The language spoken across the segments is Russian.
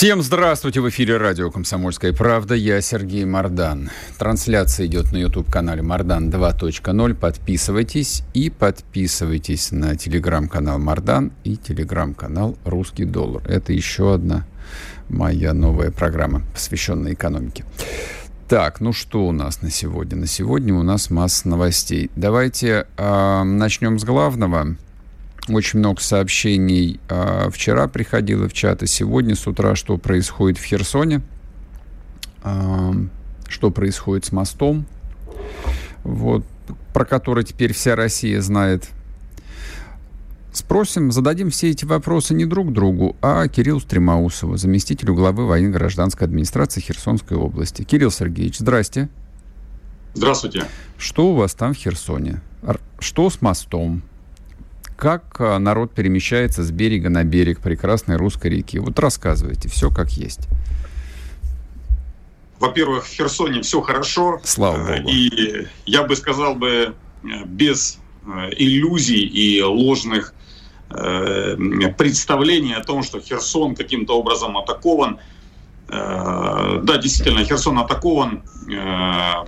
Всем здравствуйте! В эфире радио «Комсомольская правда». Я Сергей Мордан. Трансляция идет на YouTube-канале «Мордан 2.0». Подписывайтесь и подписывайтесь на телеграм-канал «Мордан» и телеграм-канал «Русский доллар». Это еще одна моя новая программа, посвященная экономике. Так, ну что у нас на сегодня? На сегодня у нас масса новостей. Давайте э, начнем с главного. Очень много сообщений э, вчера приходило в чат, и сегодня с утра, что происходит в Херсоне, э, что происходит с мостом, вот, про который теперь вся Россия знает – Спросим, зададим все эти вопросы не друг другу, а Кириллу Стремаусову, заместителю главы военно-гражданской администрации Херсонской области. Кирилл Сергеевич, здрасте. Здравствуйте. Что у вас там в Херсоне? Что с мостом? Как а, народ перемещается с берега на берег прекрасной русской реки? Вот рассказывайте, все как есть. Во-первых, в Херсоне все хорошо. Слава Богу. И я бы сказал бы без э, иллюзий и ложных Э, представление о том, что Херсон каким-то образом атакован. Э, да, действительно, Херсон атакован, э,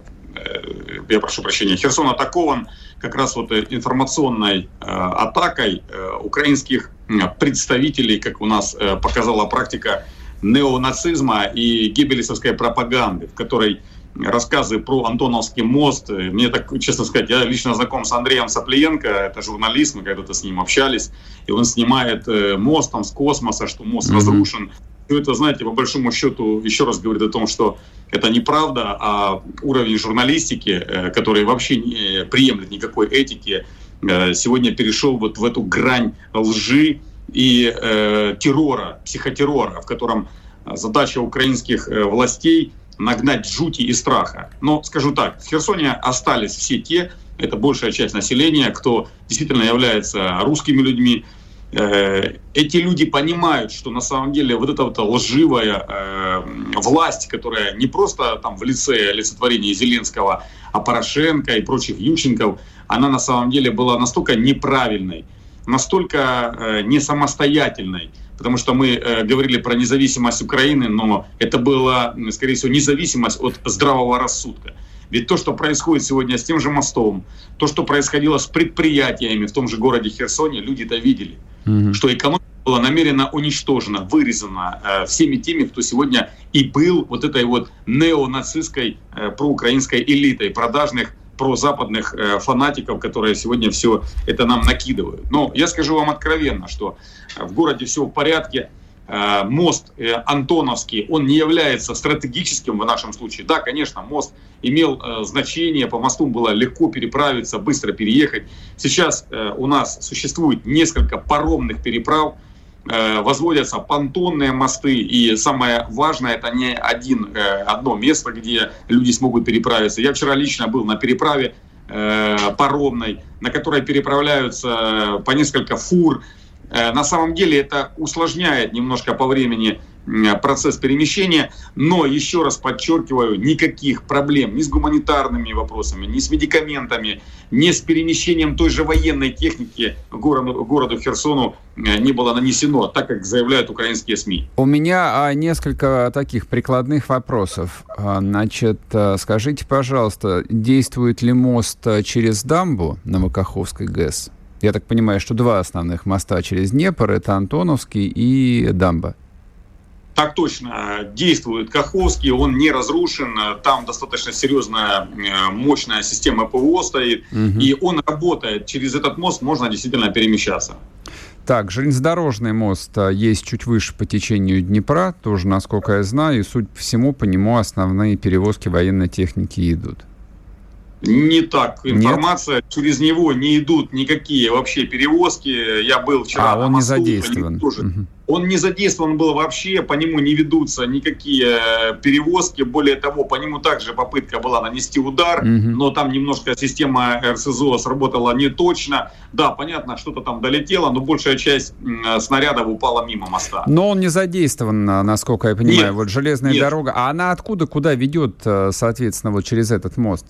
я прошу прощения, Херсон атакован как раз вот информационной атакой украинских представителей, как у нас показала практика неонацизма и гебелисовской пропаганды, в которой рассказы про Антоновский мост. Мне так, честно сказать, я лично знаком с Андреем Саплиенко, это журналист, мы когда-то с ним общались, и он снимает э, мост там с космоса, что мост mm-hmm. разрушен. Все это, знаете, по большому счету еще раз говорит о том, что это неправда, а уровень журналистики, э, который вообще не приемлет никакой этики, э, сегодня перешел вот в эту грань лжи и э, террора, психотеррора, в котором задача украинских властей – нагнать жути и страха. Но скажу так, в Херсоне остались все те, это большая часть населения, кто действительно является русскими людьми. Э, эти люди понимают, что на самом деле вот эта вот лживая э, власть, которая не просто там в лице олицетворения Зеленского, а Порошенко и прочих Ющенков, она на самом деле была настолько неправильной, настолько э, не самостоятельной, потому что мы э, говорили про независимость Украины, но это была, скорее всего, независимость от здравого рассудка. Ведь то, что происходит сегодня с тем же мостом, то, что происходило с предприятиями в том же городе Херсоне, люди это видели, mm-hmm. что экономика была намеренно уничтожена, вырезана э, всеми теми, кто сегодня и был вот этой вот неонацистской э, проукраинской элитой продажных про западных э, фанатиков, которые сегодня все это нам накидывают. Но я скажу вам откровенно, что в городе все в порядке. Э, мост э, Антоновский, он не является стратегическим в нашем случае. Да, конечно, мост имел э, значение, по мосту было легко переправиться, быстро переехать. Сейчас у нас существует несколько паромных переправ, возводятся понтонные мосты, и самое важное, это не один, одно место, где люди смогут переправиться. Я вчера лично был на переправе паромной, на которой переправляются по несколько фур. На самом деле это усложняет немножко по времени процесс перемещения, но еще раз подчеркиваю, никаких проблем ни с гуманитарными вопросами, ни с медикаментами, ни с перемещением той же военной техники городу, городу Херсону э, не было нанесено, так как заявляют украинские СМИ. У меня а, несколько таких прикладных вопросов. А, значит, а, скажите, пожалуйста, действует ли мост через дамбу на Макаховской ГЭС? Я так понимаю, что два основных моста через Днепр, это Антоновский и дамба. Так точно, действует Каховский, он не разрушен, там достаточно серьезная, э, мощная система ПВО стоит, угу. и он работает, через этот мост можно действительно перемещаться. Так, железнодорожный мост а, есть чуть выше по течению Днепра, тоже, насколько я знаю, и, суть по всему, по нему основные перевозки военной техники идут. Не так. Информация Нет? через него не идут никакие вообще перевозки. Я был вчера. А, он Москву, не задействован. Тоже. Угу. Он не задействован был вообще, по нему не ведутся никакие э, перевозки. Более того, по нему также попытка была нанести удар, угу. но там немножко система РСЗО сработала не точно. Да, понятно, что-то там долетело, но большая часть снарядов упала мимо моста. Но он не задействован, насколько я понимаю. Нет, вот железная нет. дорога. А она откуда, куда ведет, э, соответственно, вот через этот мост?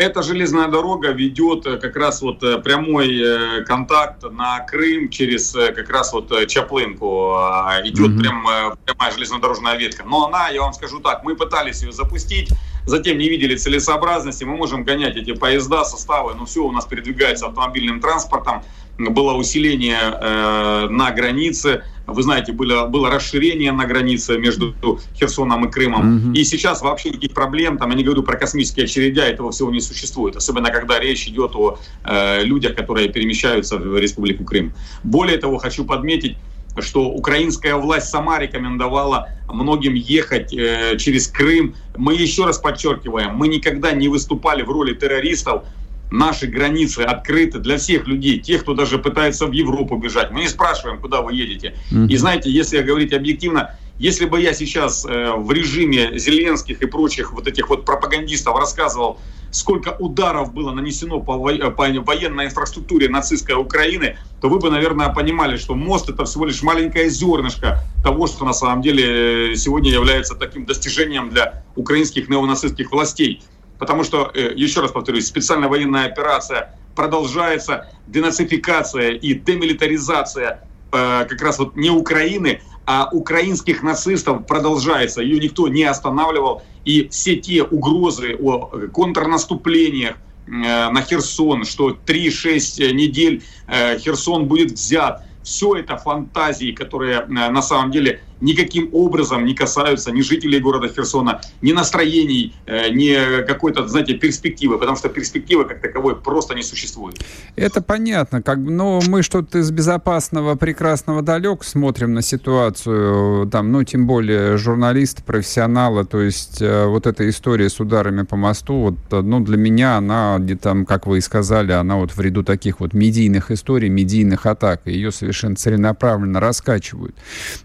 Эта железная дорога ведет э, как раз вот э, прямой э, контакт на Крым через как раз вот Чаплынку. А, идет mm-hmm. прям, прямая железнодорожная ветка. Но она, я вам скажу так, мы пытались ее запустить, затем не видели целесообразности. Мы можем гонять эти поезда, составы, но все у нас передвигается автомобильным транспортом было усиление э, на границе. Вы знаете, было, было расширение на границе между Херсоном и Крымом. Mm-hmm. И сейчас вообще никаких проблем, там, я не говорю про космические очередя, этого всего не существует. Особенно, когда речь идет о э, людях, которые перемещаются в Республику Крым. Более того, хочу подметить, что украинская власть сама рекомендовала многим ехать э, через Крым. Мы еще раз подчеркиваем, мы никогда не выступали в роли террористов, наши границы открыты для всех людей, тех, кто даже пытается в Европу бежать. Мы не спрашиваем, куда вы едете. Mm-hmm. И знаете, если говорить объективно, если бы я сейчас э, в режиме Зеленских и прочих вот этих вот пропагандистов рассказывал, сколько ударов было нанесено по, во- по военной инфраструктуре нацистской Украины, то вы бы, наверное, понимали, что мост это всего лишь маленькое зернышко того, что на самом деле сегодня является таким достижением для украинских неонацистских властей. Потому что, э, еще раз повторюсь, специальная военная операция продолжается, денацификация и демилитаризация э, как раз вот не Украины, а украинских нацистов продолжается. Ее никто не останавливал. И все те угрозы о контрнаступлениях э, на Херсон, что 3-6 недель Херсон будет взят, все это фантазии, которые на самом деле никаким образом не касаются ни жителей города Херсона, ни настроений, э, ни какой-то, знаете, перспективы, потому что перспективы как таковой просто не существует. Это понятно, как, но мы что-то из безопасного, прекрасного далек смотрим на ситуацию, там, ну, тем более журналисты, профессионалы, то есть э, вот эта история с ударами по мосту, вот, э, ну, для меня она, где-то, как вы и сказали, она вот в ряду таких вот медийных историй, медийных атак, ее совершенно целенаправленно раскачивают.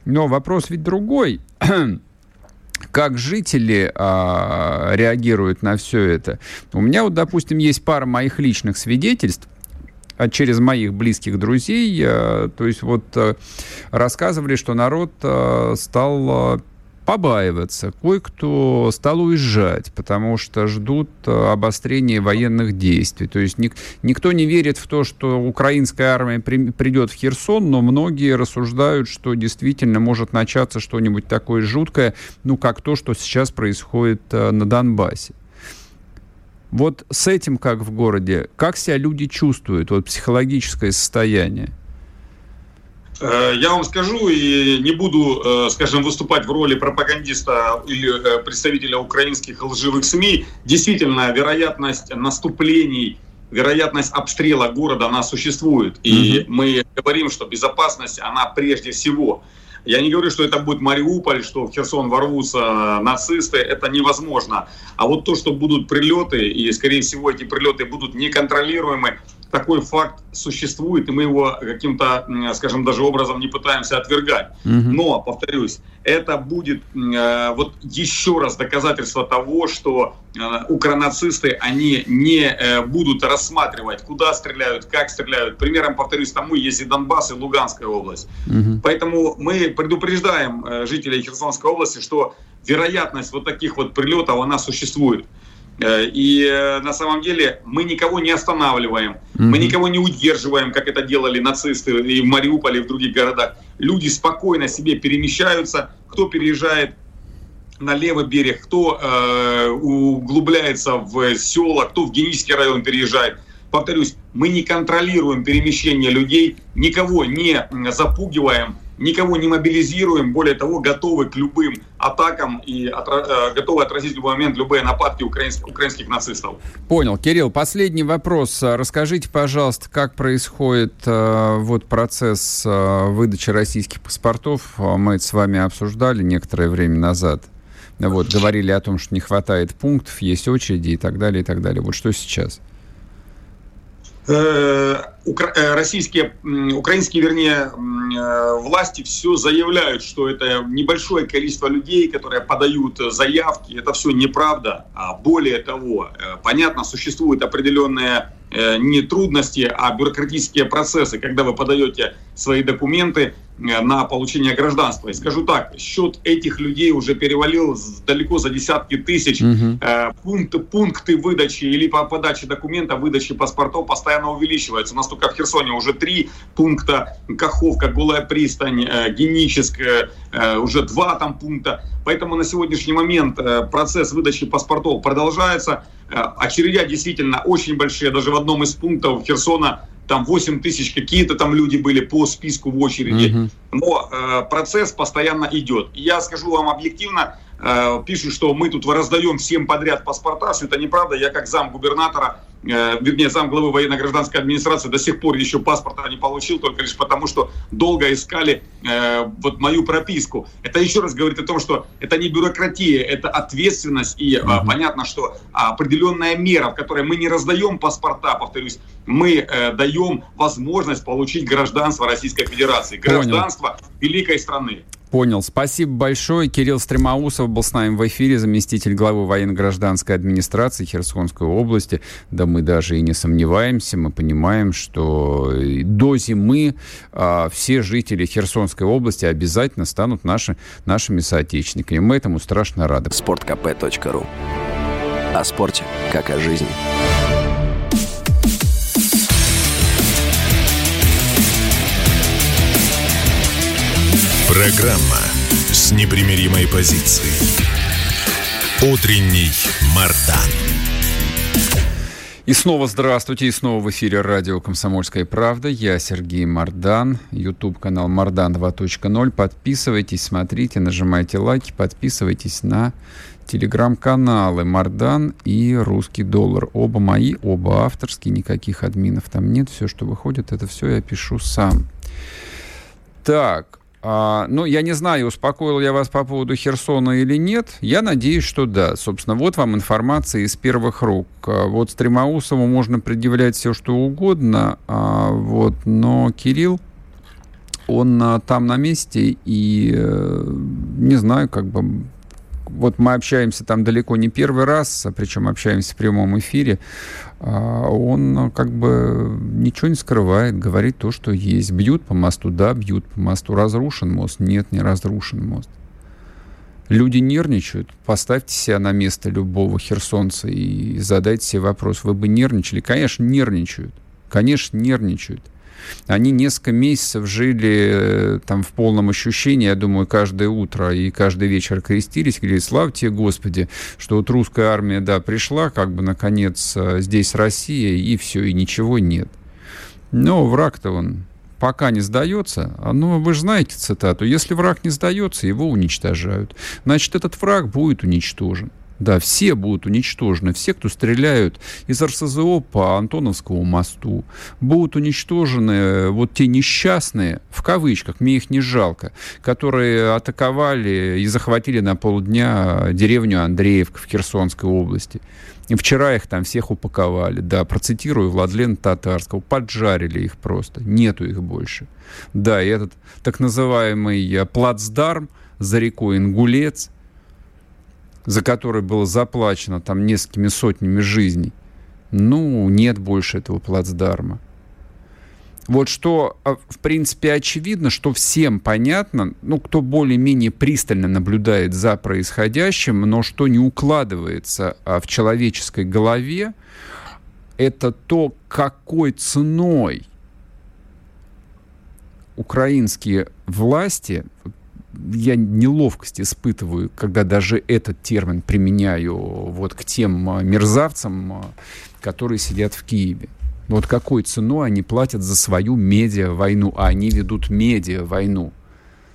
Но вопрос вопрос ведь другой. как жители а, реагируют на все это. У меня вот, допустим, есть пара моих личных свидетельств а через моих близких друзей, а, то есть вот а, рассказывали, что народ а, стал побаиваться. Кое-кто стал уезжать, потому что ждут э, обострения военных действий. То есть ник- никто не верит в то, что украинская армия при- придет в Херсон, но многие рассуждают, что действительно может начаться что-нибудь такое жуткое, ну, как то, что сейчас происходит э, на Донбассе. Вот с этим как в городе, как себя люди чувствуют, вот психологическое состояние? Э, я вам скажу и не буду, э, скажем, выступать в роли пропагандиста или э, представителя украинских лживых СМИ. Действительно, вероятность наступлений, вероятность обстрела города, она существует. И угу. мы говорим, что безопасность, она прежде всего. Я не говорю, что это будет Мариуполь, что в Херсон ворвутся нацисты, это невозможно. А вот то, что будут прилеты, и, скорее всего, эти прилеты будут неконтролируемы, такой факт существует, и мы его каким-то, скажем, даже образом не пытаемся отвергать. Угу. Но, повторюсь, это будет э, вот еще раз доказательство того, что э, укронацисты, они не э, будут рассматривать, куда стреляют, как стреляют. Примером, повторюсь, тому есть и Донбасс, и Луганская область. Угу. Поэтому мы предупреждаем э, жителей Херсонской области, что вероятность вот таких вот прилетов, она существует. Э, и э, на самом деле мы никого не останавливаем, mm-hmm. мы никого не удерживаем, как это делали нацисты и в Мариуполе, и в других городах. Люди спокойно себе перемещаются, кто переезжает на левый берег, кто э, углубляется в села, кто в Генический район переезжает. Повторюсь, мы не контролируем перемещение людей, никого не запугиваем, никого не мобилизируем, более того, готовы к любым атакам и отра- э, готовы отразить в любой момент любые нападки украинских, украинских нацистов. Понял. Кирилл, последний вопрос. Расскажите, пожалуйста, как происходит э, вот процесс э, выдачи российских паспортов. Мы это с вами обсуждали некоторое время назад. Вот, говорили о том, что не хватает пунктов, есть очереди и так далее, и так далее. Вот что сейчас? Э, э, российские, украинские, вернее, э, власти все заявляют, что это небольшое количество людей, которые подают заявки. Это все неправда. А более того, понятно, существуют определенные не трудности, а бюрократические процессы, когда вы подаете свои документы, Э, на получение гражданства. И скажу так, счет этих людей уже перевалил далеко за десятки тысяч. Угу. Пункты, пункты выдачи или по подаче документа, выдачи паспортов постоянно увеличиваются. У нас только в Херсоне уже три пункта. Каховка, Голая пристань, э, Геническая, уже два там пункта. Поэтому на сегодняшний момент процесс выдачи паспортов продолжается. Очередя действительно очень большие. Даже в одном из пунктов Херсона там 8 тысяч какие-то там люди были по списку в очереди. Угу. Но э, процесс постоянно идет. И я скажу вам объективно, э, пишут, что мы тут раздаем всем подряд паспорта, все это неправда. Я как зам губернатора вернее, зам главы военно-гражданской администрации до сих пор еще паспорта не получил, только лишь потому, что долго искали э, вот мою прописку. Это еще раз говорит о том, что это не бюрократия, это ответственность. И uh-huh. понятно, что определенная мера, в которой мы не раздаем паспорта, повторюсь, мы э, даем возможность получить гражданство Российской Федерации, гражданство Понял. великой страны. Понял. Спасибо большое. Кирилл Стремоусов был с нами в эфире, заместитель главы военно-гражданской администрации Херсонской области. Да мы даже и не сомневаемся, мы понимаем, что до зимы а, все жители Херсонской области обязательно станут наши, нашими соотечественниками. Мы этому страшно рады. Спорткп.ру О спорте, как о жизни. Программа с непримиримой позицией. Утренний Мардан. И снова здравствуйте, и снова в эфире радио «Комсомольская правда». Я Сергей Мардан, YouTube-канал Мардан 2.0. Подписывайтесь, смотрите, нажимайте лайки, подписывайтесь на телеграм-каналы Мардан и Русский доллар. Оба мои, оба авторские, никаких админов там нет. Все, что выходит, это все я пишу сам. Так, а, ну, я не знаю, успокоил я вас по поводу Херсона или нет. Я надеюсь, что да. Собственно, вот вам информация из первых рук. А, вот Стремоусову можно предъявлять все, что угодно, а, вот, но Кирилл, он а, там на месте, и э, не знаю, как бы вот мы общаемся там далеко не первый раз, причем общаемся в прямом эфире, а, он как бы ничего не скрывает, говорит то, что есть. Бьют по мосту, да, бьют по мосту. Разрушен мост? Нет, не разрушен мост. Люди нервничают. Поставьте себя на место любого херсонца и задайте себе вопрос. Вы бы нервничали? Конечно, нервничают. Конечно, нервничают. Они несколько месяцев жили э, там в полном ощущении, я думаю, каждое утро и каждый вечер крестились, говорили, слава тебе, Господи, что вот русская армия, да, пришла, как бы, наконец, э, здесь Россия, и все, и ничего нет. Но враг-то он пока не сдается, ну, вы же знаете цитату, если враг не сдается, его уничтожают. Значит, этот враг будет уничтожен. Да, все будут уничтожены. Все, кто стреляют из РСЗО по Антоновскому мосту, будут уничтожены э, вот те несчастные, в кавычках, мне их не жалко, которые атаковали и захватили на полдня деревню Андреевка в Херсонской области. И вчера их там всех упаковали. Да, процитирую Владлена Татарского. Поджарили их просто. Нету их больше. Да, и этот так называемый э, плацдарм за рекой Ингулец – за который было заплачено там несколькими сотнями жизней, ну, нет больше этого плацдарма. Вот что, а, в принципе, очевидно, что всем понятно, ну, кто более-менее пристально наблюдает за происходящим, но что не укладывается а, в человеческой голове, это то, какой ценой украинские власти я неловкость испытываю, когда даже этот термин применяю вот к тем а, мерзавцам, а, которые сидят в Киеве. Вот какой ценой они платят за свою медиа-войну, а они ведут медиа-войну.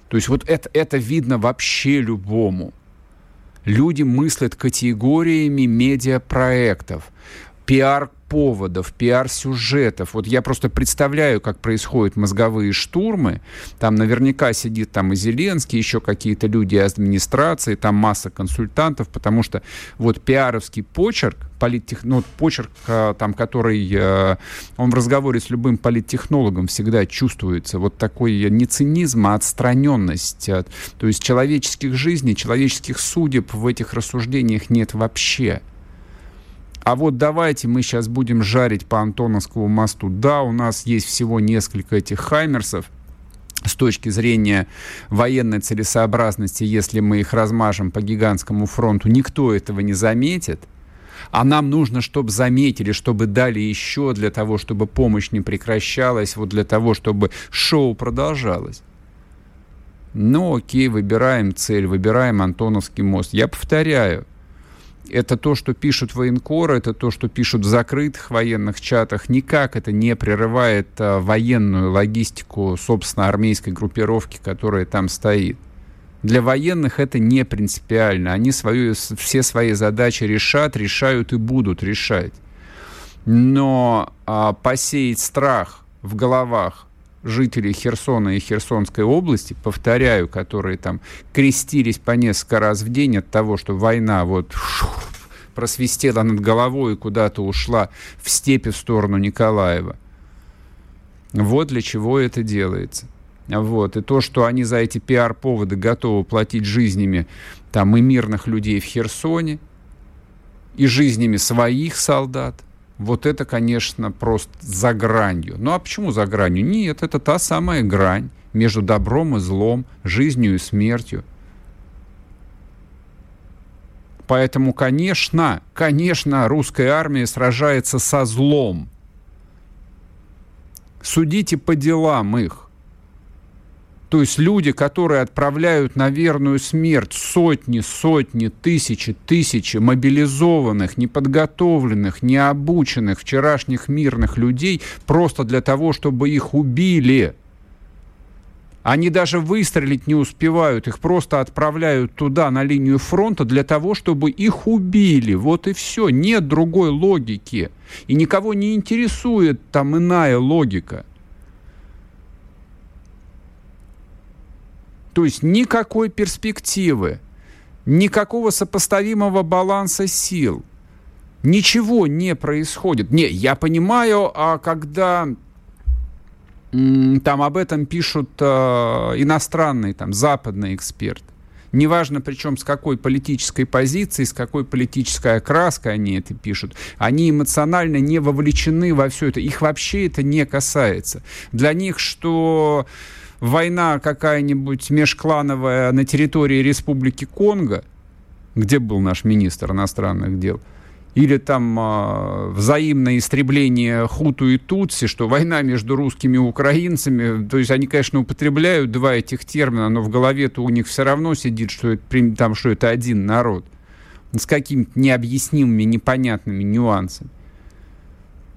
То есть вот это, это видно вообще любому. Люди мыслят категориями медиапроектов, пиар пиар-поводов, пиар-сюжетов. Вот я просто представляю, как происходят мозговые штурмы. Там наверняка сидит там и Зеленский, еще какие-то люди из администрации, там масса консультантов, потому что вот пиаровский почерк, политтех... ну, почерк, э, там, который э, он в разговоре с любым политтехнологом всегда чувствуется. Вот такой не цинизм, а отстраненность. То есть человеческих жизней, человеческих судеб в этих рассуждениях нет вообще а вот давайте мы сейчас будем жарить по Антоновскому мосту. Да, у нас есть всего несколько этих хаймерсов, с точки зрения военной целесообразности, если мы их размажем по гигантскому фронту, никто этого не заметит. А нам нужно, чтобы заметили, чтобы дали еще для того, чтобы помощь не прекращалась, вот для того, чтобы шоу продолжалось. Ну, окей, выбираем цель, выбираем Антоновский мост. Я повторяю, это то, что пишут военкоры, это то, что пишут в закрытых военных чатах. Никак это не прерывает а, военную логистику, собственно, армейской группировки, которая там стоит. Для военных это не принципиально. Они свою, все свои задачи решат, решают и будут решать. Но а, посеять страх в головах жителей Херсона и Херсонской области, повторяю, которые там крестились по несколько раз в день от того, что война вот просвистела над головой и куда-то ушла в степи в сторону Николаева. Вот для чего это делается. Вот. И то, что они за эти пиар-поводы готовы платить жизнями там и мирных людей в Херсоне, и жизнями своих солдат – вот это, конечно, просто за гранью. Ну а почему за гранью? Нет, это та самая грань между добром и злом, жизнью и смертью. Поэтому, конечно, конечно, русская армия сражается со злом. Судите по делам их. То есть люди, которые отправляют на верную смерть сотни, сотни, тысячи, тысячи мобилизованных, неподготовленных, необученных вчерашних мирных людей просто для того, чтобы их убили. Они даже выстрелить не успевают, их просто отправляют туда, на линию фронта, для того, чтобы их убили. Вот и все. Нет другой логики. И никого не интересует там иная логика. То есть никакой перспективы, никакого сопоставимого баланса сил. Ничего не происходит. Не, я понимаю, а когда там об этом пишут э, иностранные, там, западные эксперты. Неважно, причем с какой политической позиции, с какой политической окраской они это пишут. Они эмоционально не вовлечены во все это. Их вообще это не касается. Для них, что война какая-нибудь межклановая на территории Республики Конго, где был наш министр иностранных дел, или там э, взаимное истребление хуту и тутси, что война между русскими и украинцами, то есть они, конечно, употребляют два этих термина, но в голове-то у них все равно сидит, что это, там, что это один народ с какими-то необъяснимыми, непонятными нюансами.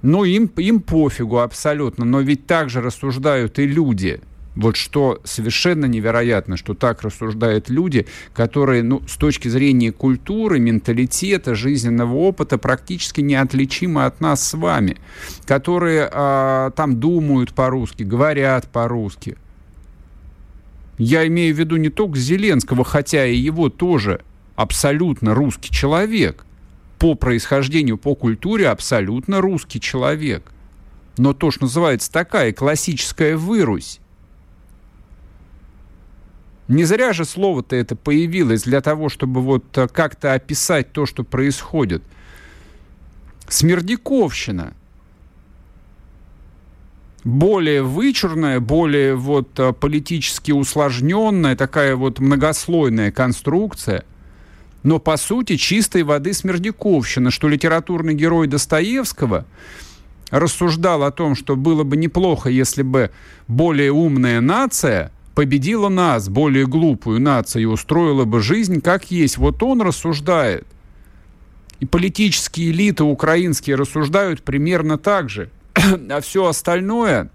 Ну, им, им пофигу абсолютно, но ведь также рассуждают и люди – вот что совершенно невероятно, что так рассуждают люди, которые, ну, с точки зрения культуры, менталитета, жизненного опыта практически неотличимы от нас с вами, которые а, там думают по-русски, говорят по-русски. Я имею в виду не только Зеленского, хотя и его тоже абсолютно русский человек. По происхождению, по культуре абсолютно русский человек. Но то, что называется такая классическая вырусь, не зря же слово-то это появилось для того, чтобы вот э, как-то описать то, что происходит. Смердяковщина. Более вычурная, более вот э, политически усложненная, такая вот многослойная конструкция. Но, по сути, чистой воды смердяковщина, что литературный герой Достоевского рассуждал о том, что было бы неплохо, если бы более умная нация – победила нас, более глупую нацию, и устроила бы жизнь как есть. Вот он рассуждает. И политические элиты украинские рассуждают примерно так же. а все остальное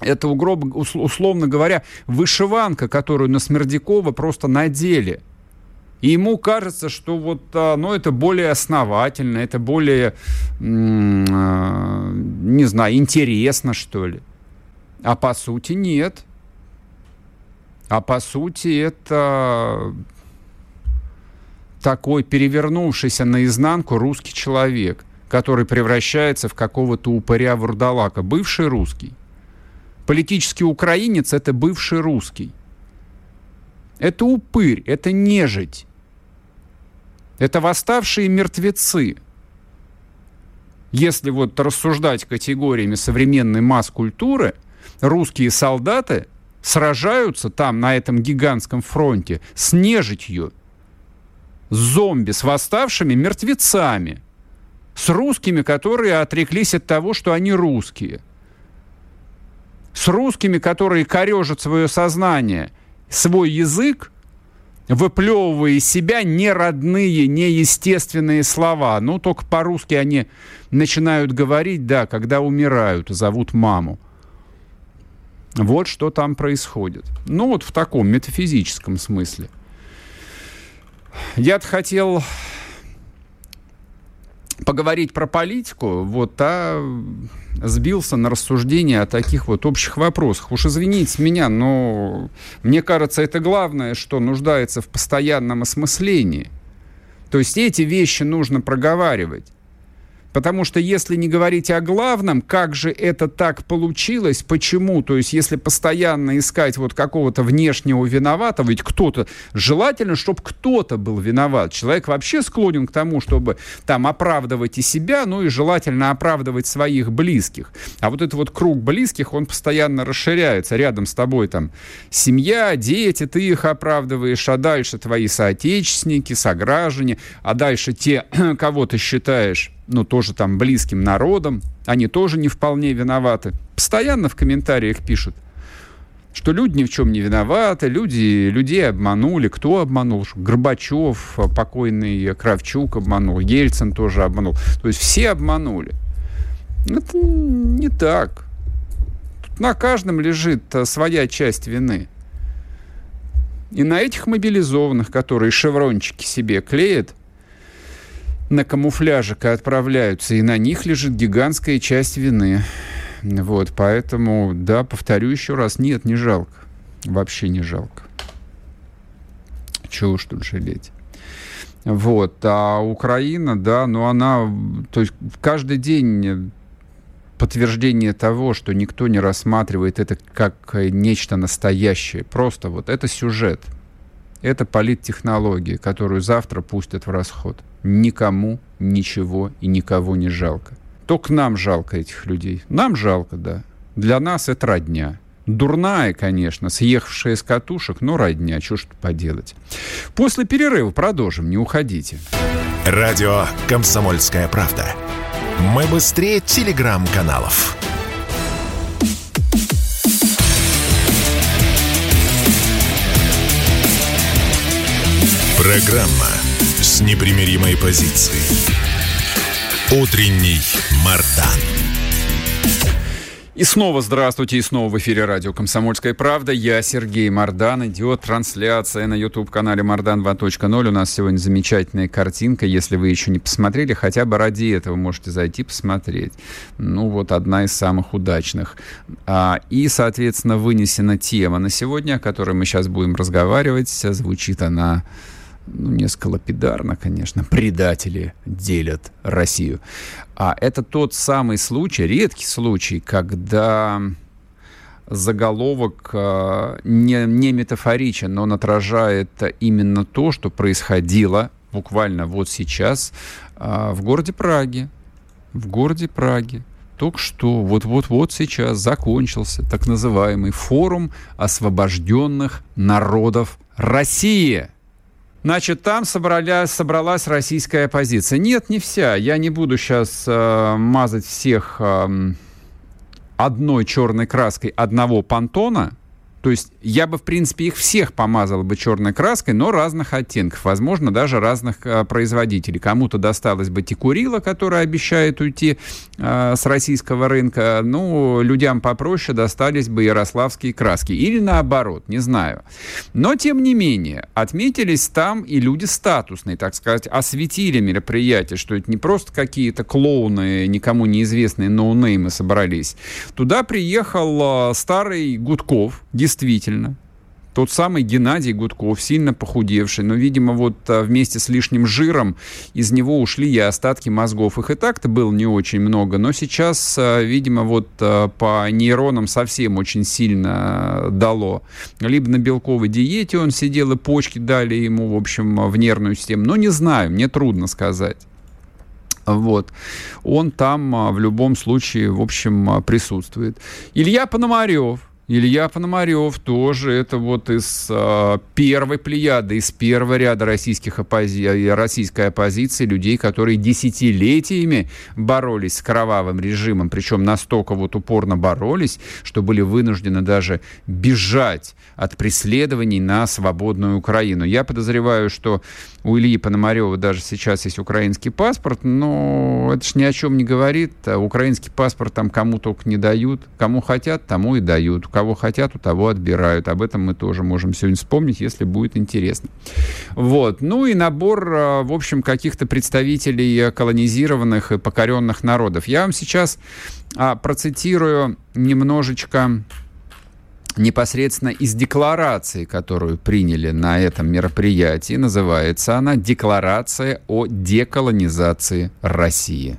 это, условно говоря, вышиванка, которую на Смердякова просто надели. И ему кажется, что вот, а, ну, это более основательно, это более, а, не знаю, интересно, что ли. А по сути нет. А по сути это такой перевернувшийся наизнанку русский человек, который превращается в какого-то упыря-вурдалака, бывший русский. Политический украинец – это бывший русский. Это упырь, это нежить. Это восставшие мертвецы. Если вот рассуждать категориями современной масс-культуры, русские солдаты сражаются там, на этом гигантском фронте, с нежитью, с зомби, с восставшими мертвецами, с русскими, которые отреклись от того, что они русские, с русскими, которые корежат свое сознание, свой язык, выплевывая из себя неродные, неестественные слова. Ну, только по-русски они начинают говорить, да, когда умирают, зовут маму. Вот что там происходит. Ну, вот в таком метафизическом смысле. Я-то хотел поговорить про политику, вот, а сбился на рассуждение о таких вот общих вопросах. Уж извините меня, но мне кажется, это главное, что нуждается в постоянном осмыслении. То есть эти вещи нужно проговаривать. Потому что если не говорить о главном, как же это так получилось, почему, то есть если постоянно искать вот какого-то внешнего виноватого, ведь кто-то, желательно, чтобы кто-то был виноват. Человек вообще склонен к тому, чтобы там оправдывать и себя, ну и желательно оправдывать своих близких. А вот этот вот круг близких, он постоянно расширяется. Рядом с тобой там семья, дети, ты их оправдываешь, а дальше твои соотечественники, сограждане, а дальше те, кого ты считаешь ну, тоже там близким народом, они тоже не вполне виноваты. Постоянно в комментариях пишут, что люди ни в чем не виноваты, люди, людей обманули. Кто обманул? Горбачев, покойный Кравчук обманул, Ельцин тоже обманул. То есть все обманули. Это не так. Тут на каждом лежит э, своя часть вины. И на этих мобилизованных, которые шеврончики себе клеят, на камуфляжик отправляются, и на них лежит гигантская часть вины. Вот, поэтому, да, повторю еще раз, нет, не жалко. Вообще не жалко. Чего уж тут жалеть. Вот, а Украина, да, ну она, то есть каждый день подтверждение того, что никто не рассматривает это как нечто настоящее. Просто вот это сюжет. Это политтехнология, которую завтра пустят в расход. Никому ничего и никого не жалко. Только нам жалко этих людей. Нам жалко, да. Для нас это родня. Дурная, конечно, съехавшая с катушек, но родня, что ж тут поделать. После перерыва продолжим, не уходите. Радио «Комсомольская правда». Мы быстрее телеграм-каналов. Программа с непримиримой позицией. Утренний Мардан. И снова здравствуйте, и снова в эфире радио «Комсомольская правда». Я Сергей Мардан. Идет трансляция на YouTube-канале «Мардан 2.0». У нас сегодня замечательная картинка. Если вы еще не посмотрели, хотя бы ради этого можете зайти посмотреть. Ну, вот одна из самых удачных. А, и, соответственно, вынесена тема на сегодня, о которой мы сейчас будем разговаривать. Звучит она ну, несколько лапидарно, конечно, предатели делят Россию. А это тот самый случай, редкий случай, когда заголовок э, не, не метафоричен, но он отражает именно то, что происходило буквально вот сейчас э, в городе Праге. В городе Праге. Только что, вот-вот-вот сейчас закончился так называемый форум освобожденных народов России. Значит, там собралась, собралась российская оппозиция. Нет, не вся. Я не буду сейчас э, мазать всех э, одной черной краской одного понтона. То есть я бы, в принципе, их всех помазал бы черной краской, но разных оттенков, возможно, даже разных э, производителей. Кому-то досталось бы Текурила, которая обещает уйти э, с российского рынка, ну, людям попроще достались бы ярославские краски. Или наоборот, не знаю. Но, тем не менее, отметились там и люди статусные, так сказать, осветили мероприятие, что это не просто какие-то клоуны, никому неизвестные ноунеймы собрались. Туда приехал э, старый Гудков, действительно, тот самый Геннадий Гудков, сильно похудевший, но, видимо, вот а, вместе с лишним жиром из него ушли и остатки мозгов. Их и так-то было не очень много, но сейчас, а, видимо, вот а, по нейронам совсем очень сильно дало. Либо на белковой диете он сидел, и почки дали ему, в общем, в нервную систему. Но не знаю, мне трудно сказать. Вот. Он там в любом случае, в общем, присутствует. Илья Пономарев, Илья Пономарев тоже это вот из э, первой плеяды, из первого ряда российских оппози... российской оппозиции, людей, которые десятилетиями боролись с кровавым режимом, причем настолько вот упорно боролись, что были вынуждены даже бежать от преследований на свободную Украину. Я подозреваю, что у Ильи Пономарева даже сейчас есть украинский паспорт, но это ж ни о чем не говорит. Украинский паспорт там кому только не дают. Кому хотят, тому и дают кого хотят, у того отбирают. Об этом мы тоже можем сегодня вспомнить, если будет интересно. Вот. Ну и набор, а, в общем, каких-то представителей колонизированных и покоренных народов. Я вам сейчас а, процитирую немножечко непосредственно из декларации, которую приняли на этом мероприятии. Называется она «Декларация о деколонизации России».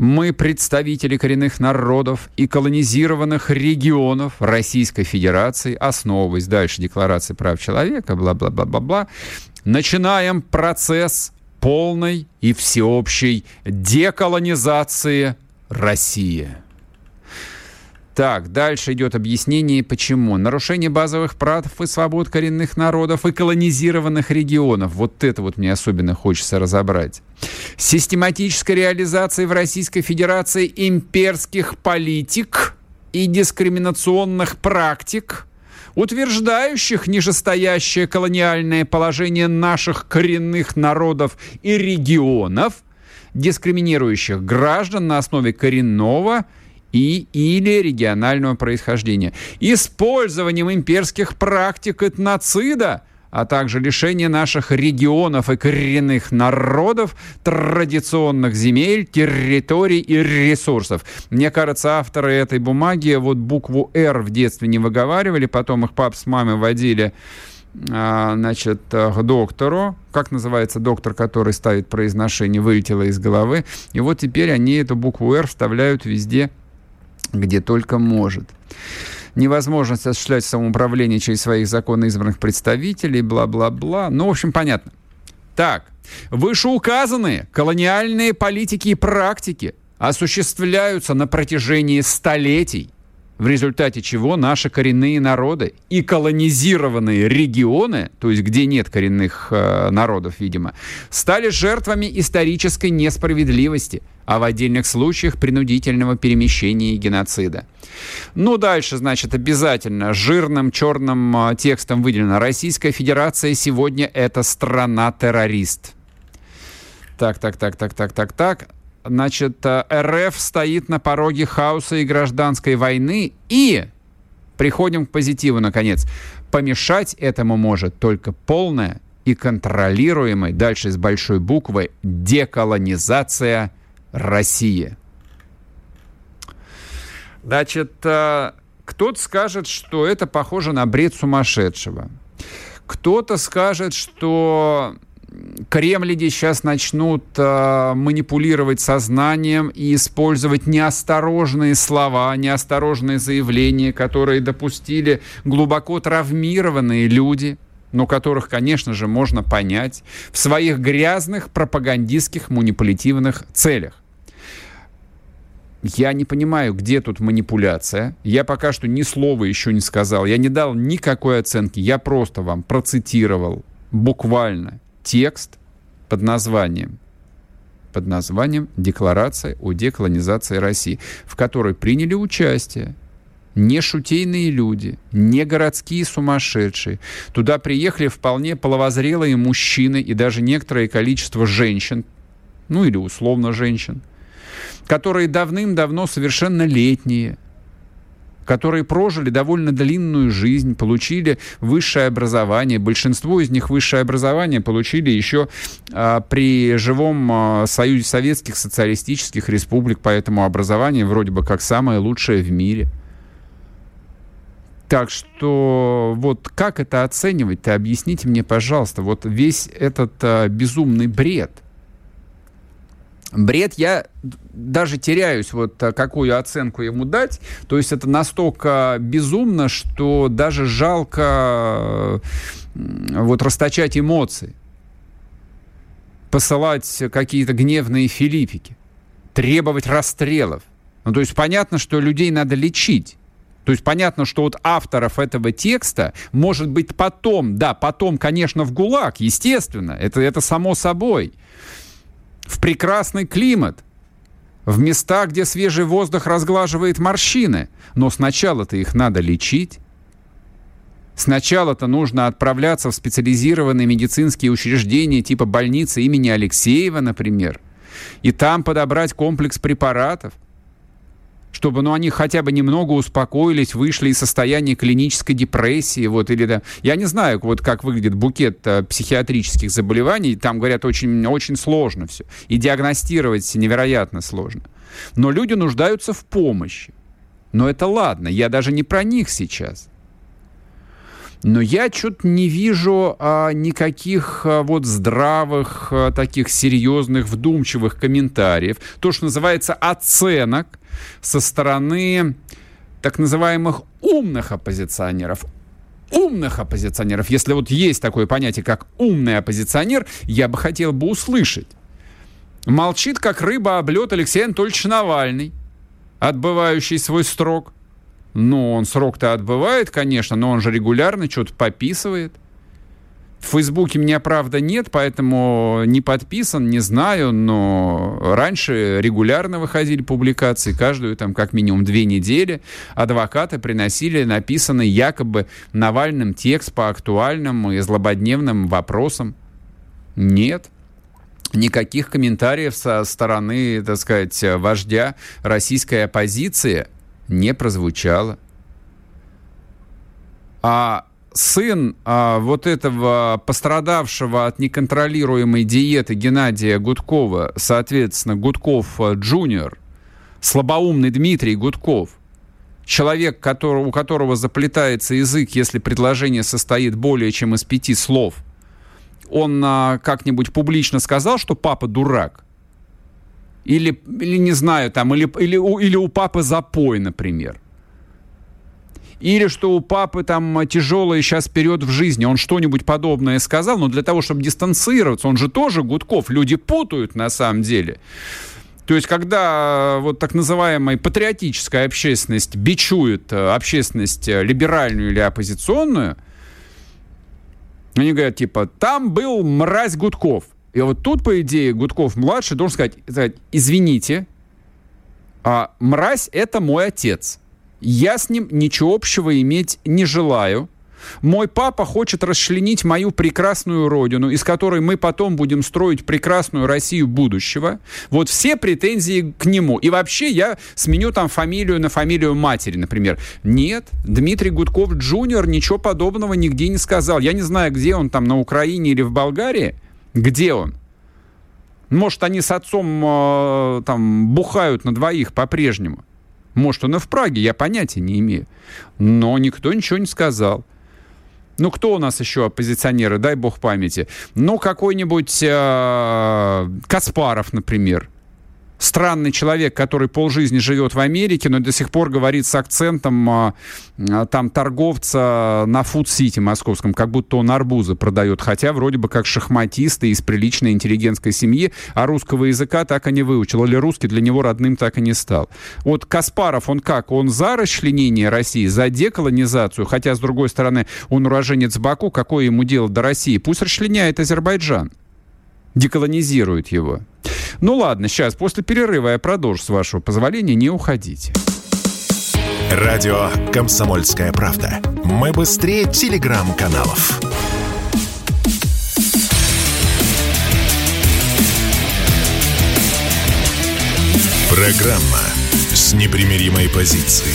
Мы, представители коренных народов и колонизированных регионов Российской Федерации, основываясь дальше Декларации прав человека, бла-бла-бла-бла-бла, начинаем процесс полной и всеобщей деколонизации России. Так, дальше идет объяснение, почему. Нарушение базовых прав и свобод коренных народов и колонизированных регионов. Вот это вот мне особенно хочется разобрать. Систематическая реализация в Российской Федерации имперских политик и дискриминационных практик, утверждающих нижестоящее колониальное положение наших коренных народов и регионов, дискриминирующих граждан на основе коренного – и или регионального происхождения. Использованием имперских практик этноцида а также лишение наших регионов и коренных народов традиционных земель, территорий и ресурсов. Мне кажется, авторы этой бумаги вот букву «Р» в детстве не выговаривали, потом их пап с мамой водили а, значит, к доктору, как называется доктор, который ставит произношение, вылетело из головы, и вот теперь они эту букву «Р» вставляют везде где только может. Невозможность осуществлять самоуправление через своих законно избранных представителей, бла-бла-бла. Ну, в общем, понятно. Так, вышеуказанные колониальные политики и практики осуществляются на протяжении столетий в результате чего наши коренные народы и колонизированные регионы, то есть где нет коренных э, народов, видимо, стали жертвами исторической несправедливости, а в отдельных случаях принудительного перемещения и геноцида. Ну, дальше, значит, обязательно жирным черным э, текстом выделено «Российская Федерация сегодня это страна-террорист». Так, так, так, так, так, так, так значит, э, РФ стоит на пороге хаоса и гражданской войны, и, приходим к позитиву, наконец, помешать этому может только полная и контролируемая, дальше с большой буквы, деколонизация России. Значит, э, кто-то скажет, что это похоже на бред сумасшедшего. Кто-то скажет, что Кремлиди сейчас начнут э, манипулировать сознанием и использовать неосторожные слова, неосторожные заявления, которые допустили глубоко травмированные люди, но которых, конечно же, можно понять, в своих грязных пропагандистских манипулятивных целях. Я не понимаю, где тут манипуляция. Я пока что ни слова еще не сказал. Я не дал никакой оценки. Я просто вам процитировал буквально текст под названием под названием «Декларация о деколонизации России», в которой приняли участие не шутейные люди, не городские сумасшедшие. Туда приехали вполне половозрелые мужчины и даже некоторое количество женщин, ну или условно женщин, которые давным-давно совершеннолетние, которые прожили довольно длинную жизнь, получили высшее образование. Большинство из них высшее образование получили еще а, при живом а, Союзе Советских Социалистических Республик, поэтому образование вроде бы как самое лучшее в мире – так что вот как это оценивать-то? Объясните мне, пожалуйста, вот весь этот а, безумный бред. Бред я даже теряюсь, вот а, какую оценку ему дать. То есть это настолько безумно, что даже жалко вот расточать эмоции. Посылать какие-то гневные филиппики. Требовать расстрелов. Ну, то есть понятно, что людей надо лечить. То есть понятно, что вот авторов этого текста может быть потом, да, потом, конечно, в ГУЛАГ, естественно, это, это само собой, в прекрасный климат, в места, где свежий воздух разглаживает морщины. Но сначала-то их надо лечить. Сначала-то нужно отправляться в специализированные медицинские учреждения типа больницы имени Алексеева, например, и там подобрать комплекс препаратов – чтобы ну, они хотя бы немного успокоились, вышли из состояния клинической депрессии, вот, или да, я не знаю, вот как выглядит букет а, психиатрических заболеваний, там, говорят, очень, очень сложно все, и диагностировать невероятно сложно. Но люди нуждаются в помощи. Но это ладно, я даже не про них сейчас. Но я что-то не вижу а, никаких а, вот здравых, а, таких серьезных, вдумчивых комментариев. То, что называется оценок со стороны так называемых умных оппозиционеров. Умных оппозиционеров. Если вот есть такое понятие, как умный оппозиционер, я бы хотел бы услышать. Молчит, как рыба об лед Алексей Анатольевич Навальный, отбывающий свой срок. Ну, он срок-то отбывает, конечно, но он же регулярно что-то пописывает. В Фейсбуке меня, правда, нет, поэтому не подписан, не знаю, но раньше регулярно выходили публикации, каждую там как минимум две недели адвокаты приносили написанный якобы Навальным текст по актуальным и злободневным вопросам. Нет, никаких комментариев со стороны, так сказать, вождя российской оппозиции не прозвучало. А сын а, вот этого пострадавшего от неконтролируемой диеты Геннадия Гудкова, соответственно, Гудков а, Джуниор, слабоумный Дмитрий Гудков, человек, который, у которого заплетается язык, если предложение состоит более чем из пяти слов, он а, как-нибудь публично сказал, что папа дурак? Или, или не знаю, там, или, или, или у папы запой, например или что у папы там тяжелый сейчас вперед в жизни, он что-нибудь подобное сказал, но для того, чтобы дистанцироваться, он же тоже Гудков, люди путают на самом деле. То есть, когда вот так называемая патриотическая общественность бичует э, общественность э, либеральную или оппозиционную, они говорят, типа, там был мразь Гудков. И вот тут, по идее, Гудков-младший должен сказать извините, а мразь — это мой отец. Я с ним ничего общего иметь не желаю. Мой папа хочет расчленить мою прекрасную родину, из которой мы потом будем строить прекрасную Россию будущего. Вот все претензии к нему. И вообще я сменю там фамилию на фамилию матери, например. Нет, Дмитрий Гудков Джуниор ничего подобного нигде не сказал. Я не знаю, где он там, на Украине или в Болгарии. Где он? Может, они с отцом э, там бухают на двоих по-прежнему. Может, он и в Праге, я понятия не имею. Но никто ничего не сказал. Ну, кто у нас еще оппозиционеры, дай бог памяти? Ну, какой-нибудь э, Каспаров, например странный человек, который полжизни живет в Америке, но до сих пор говорит с акцентом а, а, там торговца на Фуд-Сити московском, как будто он арбузы продает, хотя вроде бы как шахматист из приличной интеллигентской семьи, а русского языка так и не выучил, или русский для него родным так и не стал. Вот Каспаров, он как? Он за расчленение России, за деколонизацию, хотя, с другой стороны, он уроженец Баку, какое ему дело до России? Пусть расчленяет Азербайджан деколонизирует его. Ну ладно, сейчас, после перерыва я продолжу, с вашего позволения, не уходите. Радио «Комсомольская правда». Мы быстрее телеграм-каналов. Программа с непримиримой позицией.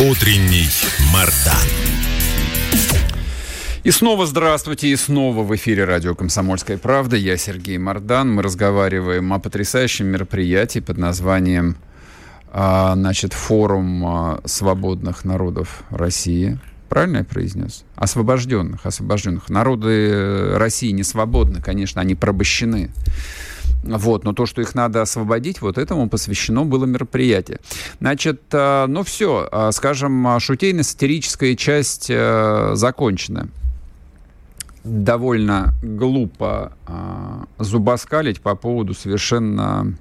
Утренний Мардан. И снова здравствуйте, и снова в эфире радио «Комсомольская правда». Я Сергей Мордан. Мы разговариваем о потрясающем мероприятии под названием а, значит, «Форум а, свободных народов России». Правильно я произнес? Освобожденных, освобожденных. Народы России не свободны, конечно, они порабощены. Вот, но то, что их надо освободить, вот этому посвящено было мероприятие. Значит, а, ну все, скажем, шутейно-сатирическая часть закончена довольно глупо э, зубоскалить по поводу совершенно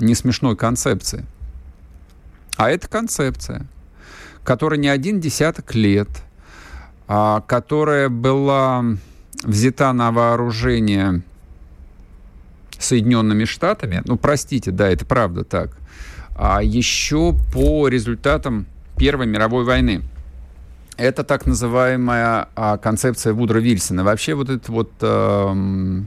не смешной концепции. А это концепция, которая не один десяток лет, а, которая была взята на вооружение Соединенными Штатами, ну, простите, да, это правда так, а еще по результатам Первой мировой войны – это так называемая а, концепция Вудра Вильсона. Вообще вот этот вот э,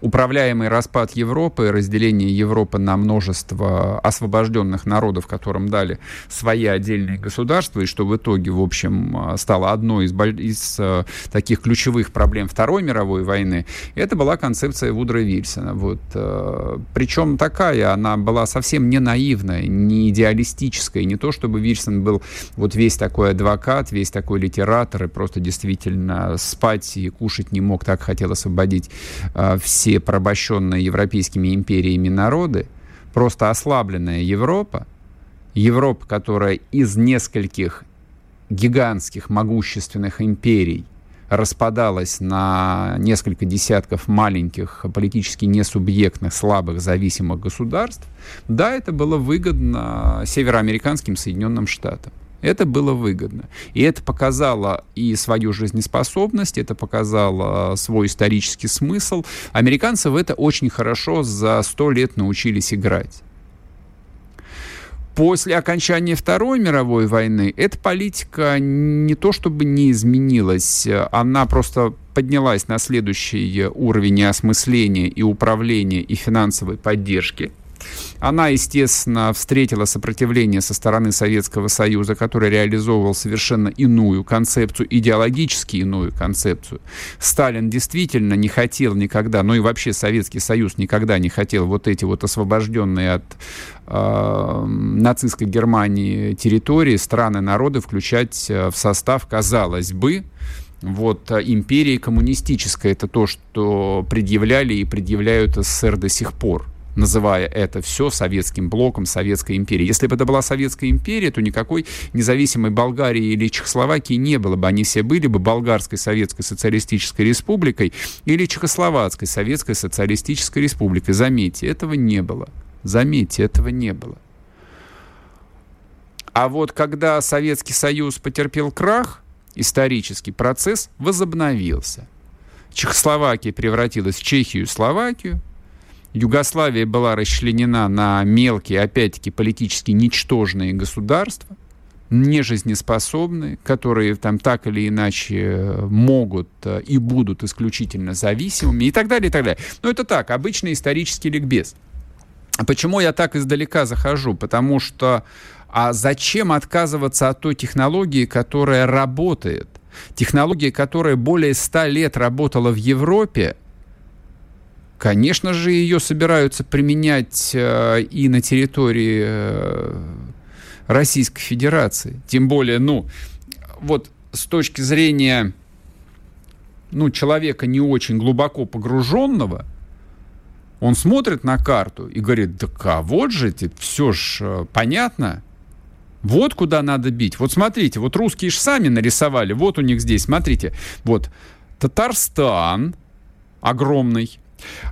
управляемый распад Европы, разделение Европы на множество освобожденных народов, которым дали свои отдельные государства, и что в итоге, в общем, стало одной из, из э, таких ключевых проблем Второй мировой войны, это была концепция Вудра Вильсона. Вот. Э, причем такая, она была совсем не наивная, не идеалистическая, не то, чтобы Вильсон был вот весь такой адвокат, весь такой литератор, и просто действительно спать и кушать не мог, так хотел освободить все все порабощенные европейскими империями народы, просто ослабленная Европа, Европа, которая из нескольких гигантских могущественных империй распадалась на несколько десятков маленьких политически несубъектных, слабых, зависимых государств, да, это было выгодно североамериканским Соединенным Штатам. Это было выгодно. И это показало и свою жизнеспособность, это показало свой исторический смысл. Американцы в это очень хорошо за сто лет научились играть. После окончания Второй мировой войны эта политика не то чтобы не изменилась, она просто поднялась на следующий уровень осмысления и управления и финансовой поддержки – она, естественно, встретила сопротивление со стороны Советского Союза, который реализовывал совершенно иную концепцию, идеологически иную концепцию. Сталин действительно не хотел никогда, ну и вообще Советский Союз никогда не хотел вот эти вот освобожденные от э, нацистской Германии территории, страны, народы включать э, в состав, казалось бы, вот э, империи коммунистической. Это то, что предъявляли и предъявляют СССР до сих пор называя это все советским блоком, советской империей. Если бы это была советская империя, то никакой независимой Болгарии или Чехословакии не было бы. Они все были бы Болгарской Советской Социалистической Республикой или Чехословацкой Советской Социалистической Республикой. Заметьте, этого не было. Заметьте, этого не было. А вот когда Советский Союз потерпел крах, исторический процесс возобновился. Чехословакия превратилась в Чехию и Словакию, Югославия была расчленена на мелкие, опять-таки, политически ничтожные государства, нежизнеспособные, которые там так или иначе э, могут э, и будут исключительно зависимыми и так далее, и так далее. Но это так, обычный исторический ликбез. Почему я так издалека захожу? Потому что а зачем отказываться от той технологии, которая работает? Технология, которая более ста лет работала в Европе, Конечно же, ее собираются применять э, и на территории э, Российской Федерации. Тем более, ну, вот с точки зрения ну, человека не очень глубоко погруженного, он смотрит на карту и говорит, да а вот же, это все ж э, понятно, вот куда надо бить. Вот смотрите, вот русские же сами нарисовали, вот у них здесь, смотрите, вот Татарстан огромный,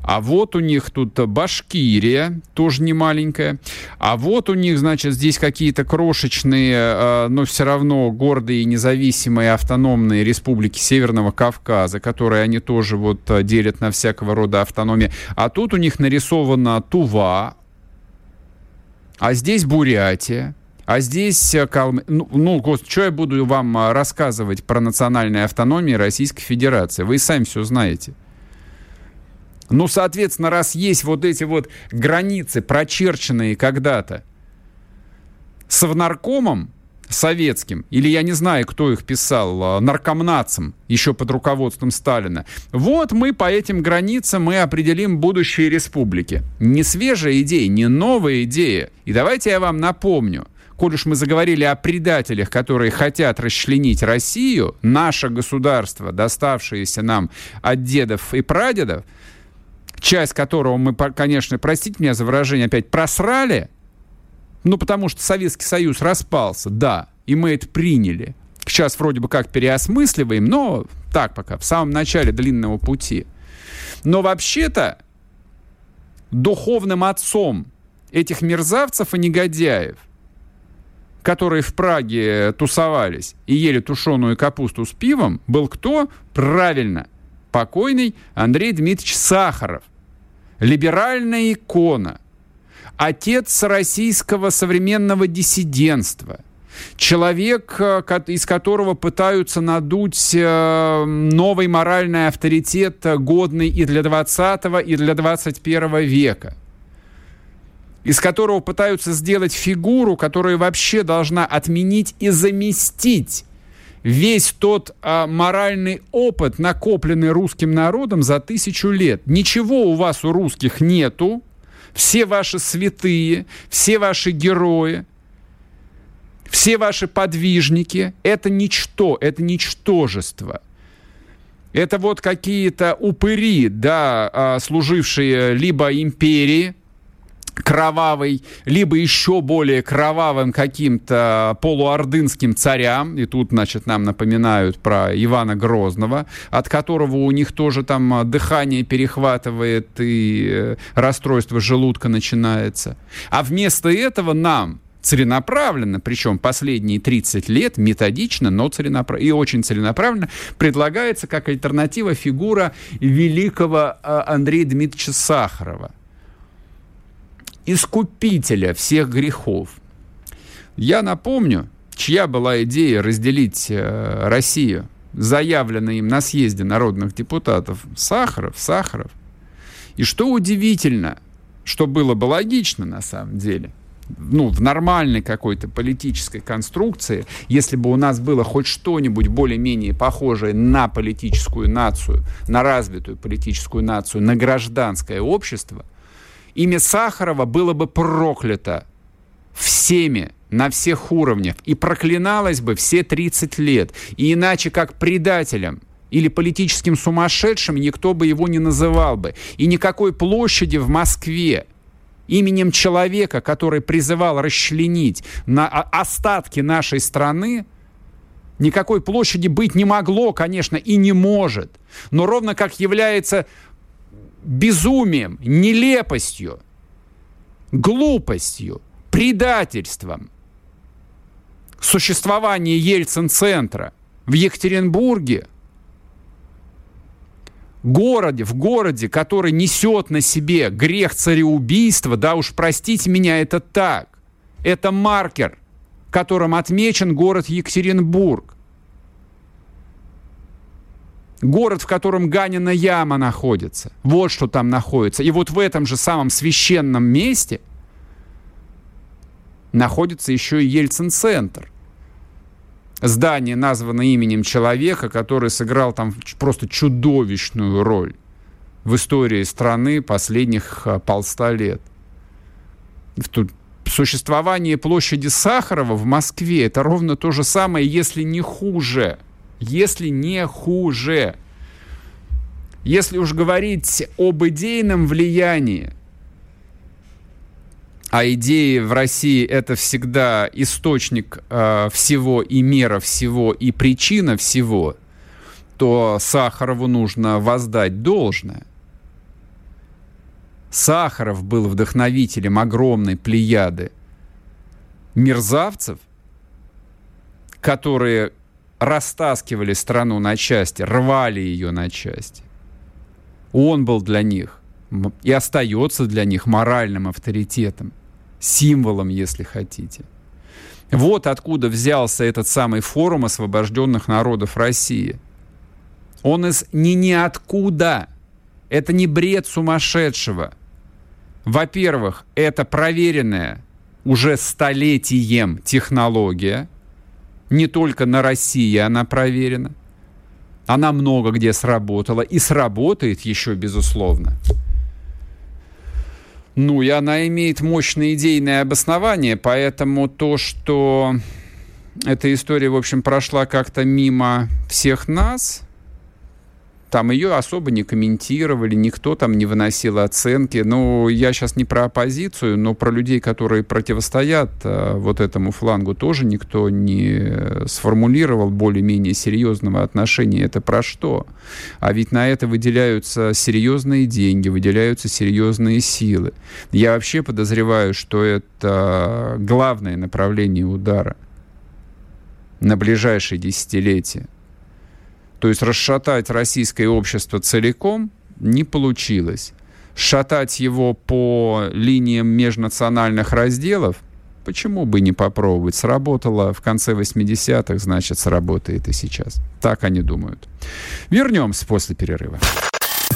а вот у них тут Башкирия, тоже не маленькая. А вот у них, значит, здесь какие-то крошечные, э, но все равно гордые, независимые, автономные республики Северного Кавказа, которые они тоже вот э, делят на всякого рода автономии. А тут у них нарисована Тува, а здесь Бурятия. А здесь, э, ну, ну что я буду вам рассказывать про национальные автономии Российской Федерации? Вы сами все знаете. Ну, соответственно, раз есть вот эти вот границы, прочерченные когда-то совнаркомом советским, или я не знаю, кто их писал, э, наркомнацем, еще под руководством Сталина, вот мы по этим границам мы определим будущие республики. Не свежая идея, не новая идея. И давайте я вам напомню – коль уж мы заговорили о предателях, которые хотят расчленить Россию, наше государство, доставшееся нам от дедов и прадедов, часть которого мы, конечно, простите меня за выражение, опять просрали, ну, потому что Советский Союз распался, да, и мы это приняли. Сейчас вроде бы как переосмысливаем, но так пока, в самом начале длинного пути. Но вообще-то духовным отцом этих мерзавцев и негодяев которые в Праге тусовались и ели тушеную капусту с пивом, был кто? Правильно, покойный Андрей Дмитриевич Сахаров. Либеральная икона. Отец российского современного диссидентства. Человек, э, из которого пытаются надуть э, новый моральный авторитет, э, годный и для 20 и для 21 века – из которого пытаются сделать фигуру, которая вообще должна отменить и заместить весь тот а, моральный опыт, накопленный русским народом за тысячу лет. Ничего у вас у русских нету. Все ваши святые, все ваши герои, все ваши подвижники — это ничто, это ничтожество. Это вот какие-то упыри, да, а, служившие либо империи, кровавый, либо еще более кровавым каким-то полуордынским царям. И тут, значит, нам напоминают про Ивана Грозного, от которого у них тоже там дыхание перехватывает и э, расстройство желудка начинается. А вместо этого нам целенаправленно, причем последние 30 лет, методично, но целенаправленно, и очень целенаправленно, предлагается как альтернатива фигура великого э, Андрея Дмитриевича Сахарова искупителя всех грехов. Я напомню, чья была идея разделить э, Россию, заявленная им на съезде народных депутатов Сахаров, Сахаров. И что удивительно, что было бы логично на самом деле, ну, в нормальной какой-то политической конструкции, если бы у нас было хоть что-нибудь более-менее похожее на политическую нацию, на развитую политическую нацию, на гражданское общество – имя Сахарова было бы проклято всеми на всех уровнях и проклиналось бы все 30 лет. И иначе как предателем или политическим сумасшедшим никто бы его не называл бы. И никакой площади в Москве именем человека, который призывал расчленить на остатки нашей страны, никакой площади быть не могло, конечно, и не может. Но ровно как является безумием, нелепостью, глупостью, предательством существование Ельцин-центра в Екатеринбурге, городе, в городе, который несет на себе грех цареубийства, да уж простите меня, это так. Это маркер, которым отмечен город Екатеринбург. Город, в котором Ганина яма находится. Вот что там находится. И вот в этом же самом священном месте находится еще и Ельцин-центр. Здание названо именем человека, который сыграл там просто чудовищную роль в истории страны последних а, полста лет. Тут существование площади Сахарова в Москве это ровно то же самое, если не хуже – если не хуже. Если уж говорить об идейном влиянии, а идеи в России это всегда источник э, всего и мера всего и причина всего, то Сахарову нужно воздать должное. Сахаров был вдохновителем огромной плеяды мерзавцев, которые растаскивали страну на части, рвали ее на части. Он был для них и остается для них моральным авторитетом, символом, если хотите. Вот откуда взялся этот самый форум освобожденных народов России. Он из ни ниоткуда. Это не бред сумасшедшего. Во-первых, это проверенная уже столетием технология. Не только на России она проверена. Она много где сработала и сработает еще, безусловно. Ну, и она имеет мощное идейное обоснование, поэтому то, что эта история, в общем, прошла как-то мимо всех нас, там ее особо не комментировали, никто там не выносил оценки. Ну, я сейчас не про оппозицию, но про людей, которые противостоят э, вот этому флангу, тоже никто не сформулировал более-менее серьезного отношения. Это про что? А ведь на это выделяются серьезные деньги, выделяются серьезные силы. Я вообще подозреваю, что это главное направление удара на ближайшие десятилетия. То есть расшатать российское общество целиком не получилось. Шатать его по линиям межнациональных разделов, почему бы не попробовать? Сработало в конце 80-х, значит, сработает и сейчас. Так они думают. Вернемся после перерыва.